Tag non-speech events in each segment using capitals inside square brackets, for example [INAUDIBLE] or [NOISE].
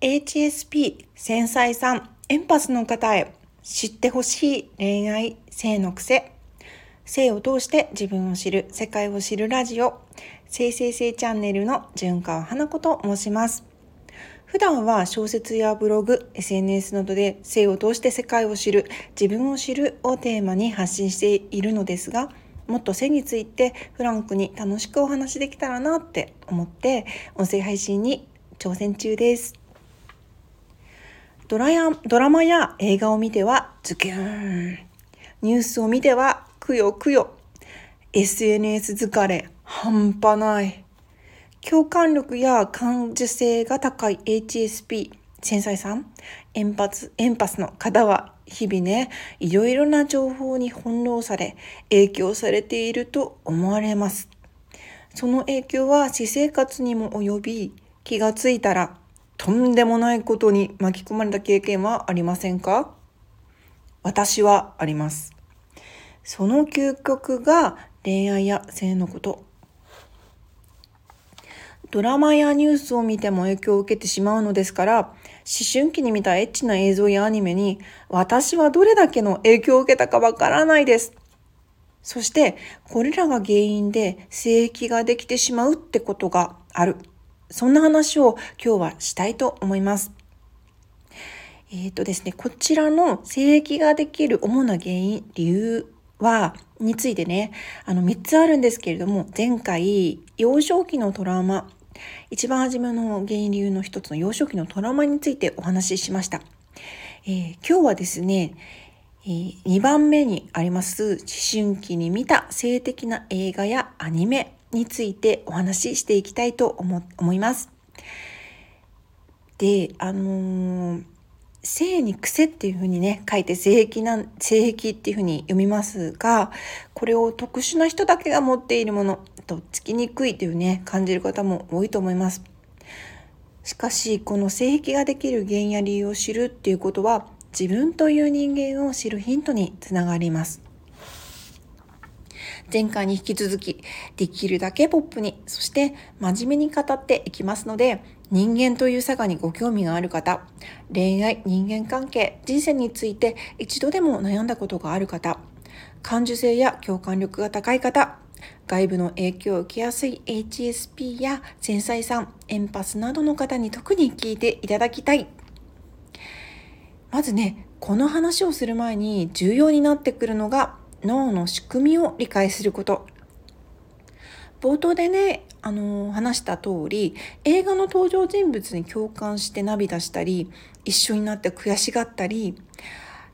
HSP 繊細さんエンパスの方へ知ってほしい恋愛性の癖。性を通して自分を知る世界を知るラジオ。性性性チャンネルの純川花子と申します。普段は小説やブログ SNS などで性を通して世界を知る自分を知るをテーマに発信しているのですがもっと性についてフランクに楽しくお話できたらなって思って音声配信に挑戦中です。ドラやドラマや映画を見てはズキューン。ニュースを見てはくよくよ。SNS 疲れ半端ない。共感力や感受性が高い HSP 繊細さんエンパスエンパスの方は日々ねいろいろな情報に翻弄され影響されていると思われますその影響は私生活にも及び気がついたらとんでもないことに巻き込まれた経験はありませんか？私はあります。その究極が恋愛や性のこと。ドラマやニュースを見ても影響を受けてしまうのですから、思春期に見たエッチな映像やアニメに私はどれだけの影響を受けたかわからないです。そして、これらが原因で性癖ができてしまうってことがある。そんな話を今日はしたいと思います。えっ、ー、とですね、こちらの性液ができる主な原因、理由は、についてね、あの3つあるんですけれども、前回、幼少期のトラウマ、一番初めの原因理由の一つの幼少期のトラウマについてお話ししました。えー、今日はですね、えー、2番目にあります思春期に見た性的な映画やアニメについてお話ししていきたいと思思います。で、あのー、性に癖っていうふうにね、書いて性癖な、性癖っていうふうに読みますが、これを特殊な人だけが持っているものとつきにくいというね、感じる方も多いと思います。しかし、この性癖ができる原因や理由を知るっていうことは、自分という人間を知るヒントにつながります。前回に引き続き、できるだけポップに、そして真面目に語っていきますので、人間という差がにご興味がある方、恋愛、人間関係、人生について一度でも悩んだことがある方、感受性や共感力が高い方、外部の影響を受けやすい HSP や繊細さん、エンパスなどの方に特に聞いていただきたい。まずね、この話をする前に重要になってくるのが脳の仕組みを理解すること。冒頭でね、あの話した通り、映画の登場人物に共感して涙したり、一緒になって悔しがったり、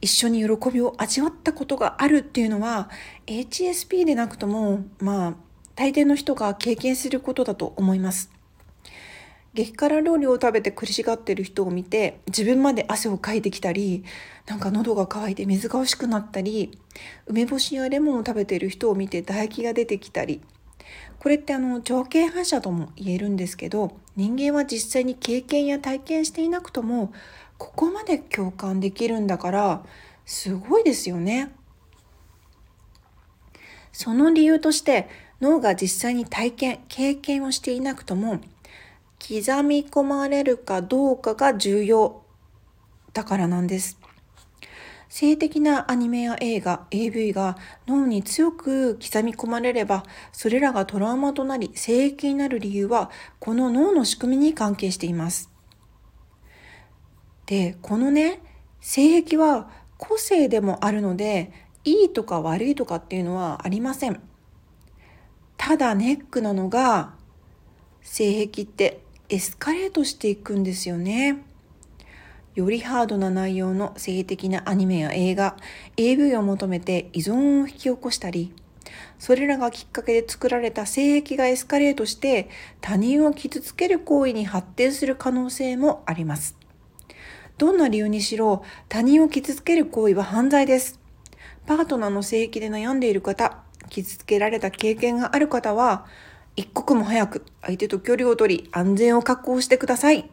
一緒に喜びを味わったことがあるっていうのは、HSP でなくとも、まあ、大抵の人が経験することだと思います。激辛料理を食べて苦しがってる人を見て自分まで汗をかいてきたりなんか喉が渇いて水が欲しくなったり梅干しやレモンを食べてる人を見て唾液が出てきたりこれってあの情景反射とも言えるんですけど人間は実際に経験や体験していなくともここまで共感できるんだからすごいですよね。その理由として脳が実際に体験経験をしていなくとも刻み込まれるかどうかが重要だからなんです。性的なアニメや映画、AV が脳に強く刻み込まれれば、それらがトラウマとなり、性癖になる理由は、この脳の仕組みに関係しています。で、このね、性癖は個性でもあるので、いいとか悪いとかっていうのはありません。ただネックなのが、性癖ってエスカレートしていくんですよね。よりハードな内容の性的なアニメや映画、AV を求めて依存を引き起こしたり、それらがきっかけで作られた性癖がエスカレートして他人を傷つける行為に発展する可能性もあります。どんな理由にしろ他人を傷つける行為は犯罪です。パートナーの性癖で悩んでいる方、傷つけられた経験がある方は、一刻も早く相手と距離を取り安全を確保してください。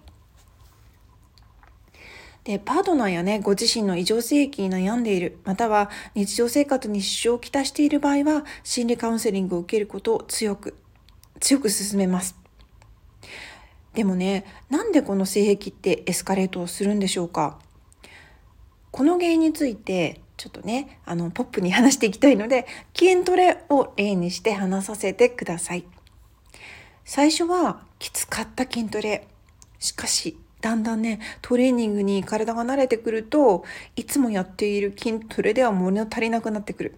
で、パートナーやね、ご自身の異常性癖に悩んでいる、または日常生活に支障をきたしている場合は、心理カウンセリングを受けることを強く、強く勧めます。でもねなんでこの性癖ってエスカレートをするんでしょうか？この原因についてちょっとねあのポップに話していきたいので筋トレを例にして話させてください最初はきつかった筋トレ。しかしだんだんねトレーニングに体が慣れてくるといつもやっている筋トレでは物足りなくなってくる。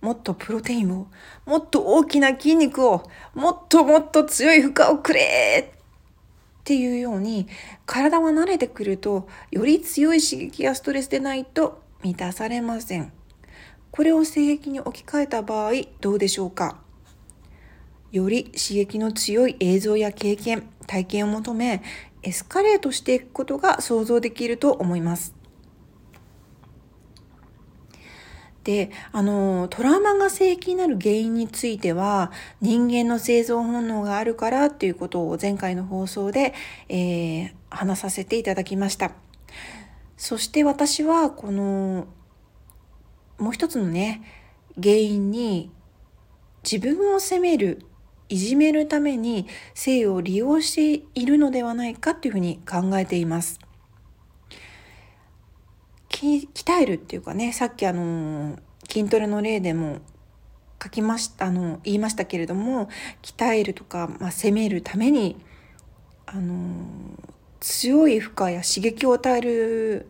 もっとプロテインをもっと大きな筋肉をもっともっと強い負荷をくれっていうように体は慣れてくるとより強い刺激やストレスでないと満たされません。これを性癖に置き換えた場合どうでしょうか？より刺激の強い映像や経験体験を求めエスカレートしていくことが想像できると思います。であのトラウマが性癖になる原因については人間の生存本能があるからっていうことを前回の放送で、えー、話させていただきました。そして私はこのもう一つのね原因に自分を責めるいじめるために性を利用しているのではないかっていうふうに考えています。鍛えるっていうかねさっきあの筋トレの例でも書きましたあの言いましたけれども鍛えるとか、まあ、攻めるためにあの強い負荷や刺激を与える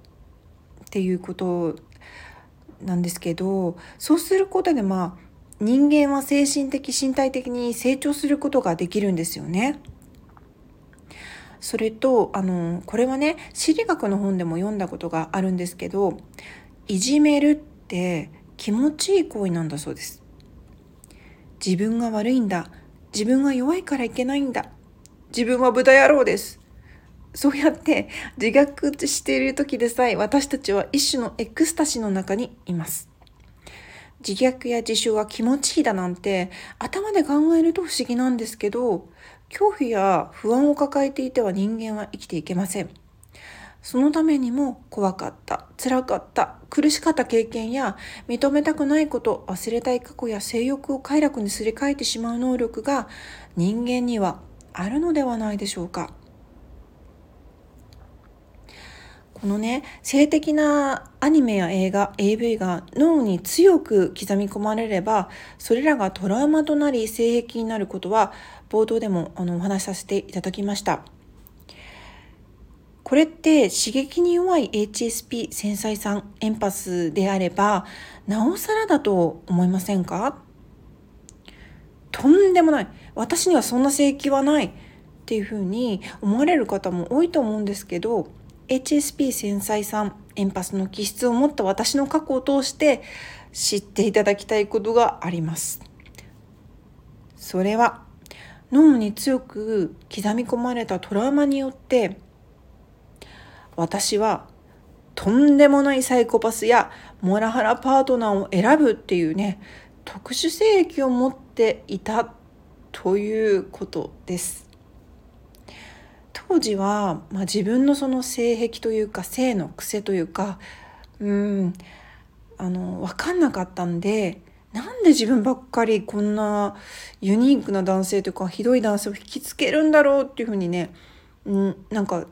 っていうことなんですけどそうすることでまあ人間は精神的身体的に成長することができるんですよね。それとあのこれはね心理学の本でも読んだことがあるんですけどいじめるって気持ちいい行為なんだそうです。自分が悪いんだ自分が弱いからいけないんだ自分は豚野郎ですそうやって自虐している時でさえ私たちは一種のエクスタシーの中にいます自虐や自傷は気持ちいいだなんて頭で考えると不思議なんですけど恐怖や不安を抱えていては人間は生きていけません。そのためにも怖かった、辛かった、苦しかった経験や認めたくないこと、忘れたい過去や性欲を快楽にすり替えてしまう能力が人間にはあるのではないでしょうか。このね性的なアニメや映画 AV が脳に強く刻み込まれればそれらがトラウマとなり性癖になることは冒頭でもあのお話しさせていただきました。これって刺激に弱い HSP 繊細さんエンパスであればなおさらだと思いませんか？とんでもない。私にはそんな性癖はないっていうふうに思われる方も多いと思うんですけど HSP 繊細さんエンパスの気質を持った私の過去を通して知っていただきたいことがあります。それは脳に強く刻み込まれたトラウマによって私はとんでもないサイコパスやモラハラパートナーを選ぶっていうね特殊性癖を持っていたということです。当時は、まあ、自分のその性癖というか性の癖というかうんあの分かんなかったんでなんで自分ばっかりこんなユニークな男性というかひどい男性を引きつけるんだろうっていうふうにね、うん、なんか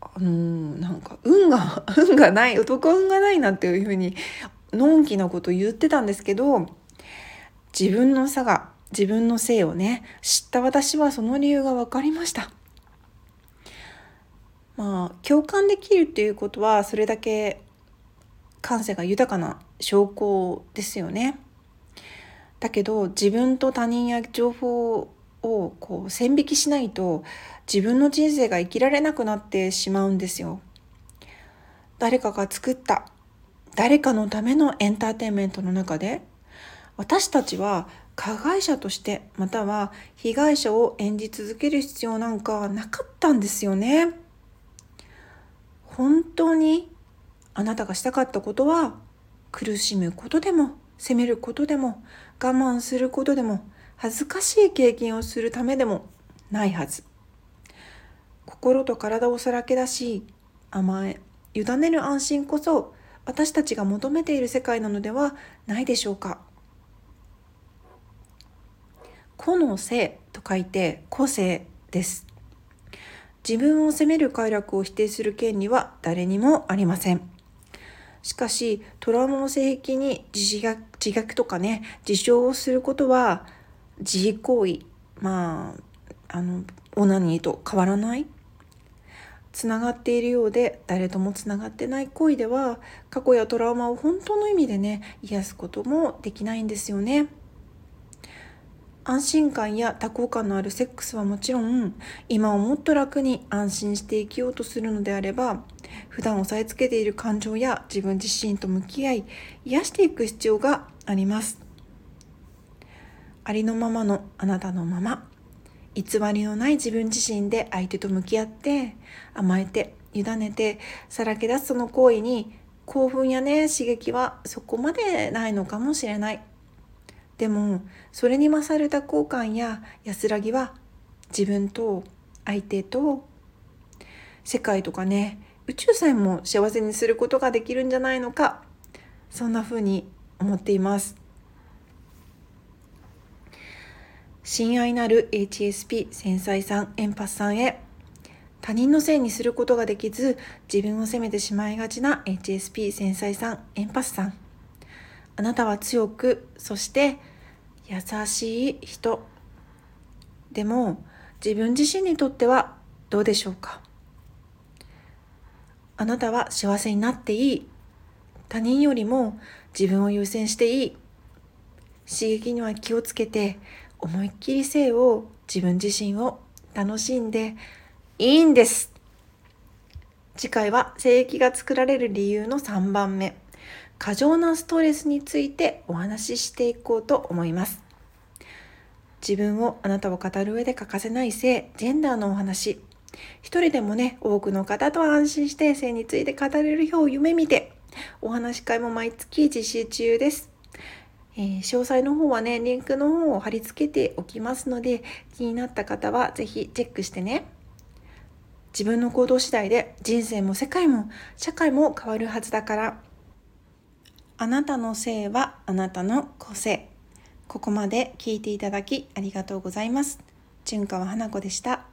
あのー、なんか運が [LAUGHS] 運がない男運がないなっていうふうにのんきなこと言ってたんですけど自分の差が自分の性をね知った私はその理由が分かりました。まあ共感できるっていうことはそれだけ感性が豊かな証拠ですよね。だけど自分と他人や情報をこう線引きしないと自分の人生が生きられなくなってしまうんですよ。誰かが作った誰かのためのエンターテインメントの中で私たちは加害者としてまたは被害者を演じ続ける必要なんかなかったんですよね。本当にあなたがしたかったことは苦しむことでも責めることでも我慢することでも恥ずかしい経験をするためでもないはず。心と体をさらけ出し甘え委ねる安心こそ私たちが求めている世界なのではないでしょうか。個の性と書いて個性です。自分を責める快楽を否定する権利は誰にもありません。しかし、トラウマの性癖に自虐とかね、自傷をすることは、自慰行為、まあ、あの、オナニーと変わらないつながっているようで誰ともつながってない恋では過去やトラウマを本当の意味でね癒すこともできないんですよね。安心感や多幸感のあるセックスはもちろん今をもっと楽に安心して生きようとするのであれば普段押さえつけている感情や自分自身と向き合い癒していく必要があります。ありのままのあなたのまま偽りのない自分自身で相手と向き合って甘えて委ねてさらけ出すその行為に興奮やね刺激はそこまでないのかもしれない。でもそれに勝るた交換や安らぎは自分と相手と世界とかね宇宙さえも幸せにすることができるんじゃないのかそんな風に思っています。親愛なる HSP 繊細さんエンパスさんへ他人のせいにすることができず自分を責めてしまいがちな HSP 繊細さんエンパスさん。あなたは強くそして優しい人。でも自分自身にとってはどうでしょうか？あなたは幸せになっていい。他人よりも自分を優先していい。刺激には気をつけて思いっきり性を自分自身を楽しんでいいんです。次回は性域が作られる理由の3番目。過剰なストレスについてお話ししていこうと思います自分をあなたを語る上で欠かせない性ジェンダーのお話一人でもね多くの方と安心して性について語れる日を夢見てお話し会も毎月実施中ですえー、詳細の方はね、リンクの方を貼り付けておきますので、気になった方はぜひチェックしてね。自分の行動次第で人生も世界も社会も変わるはずだから。あなたの性はあなたの個性。ここまで聞いていただきありがとうございます。純川花子でした。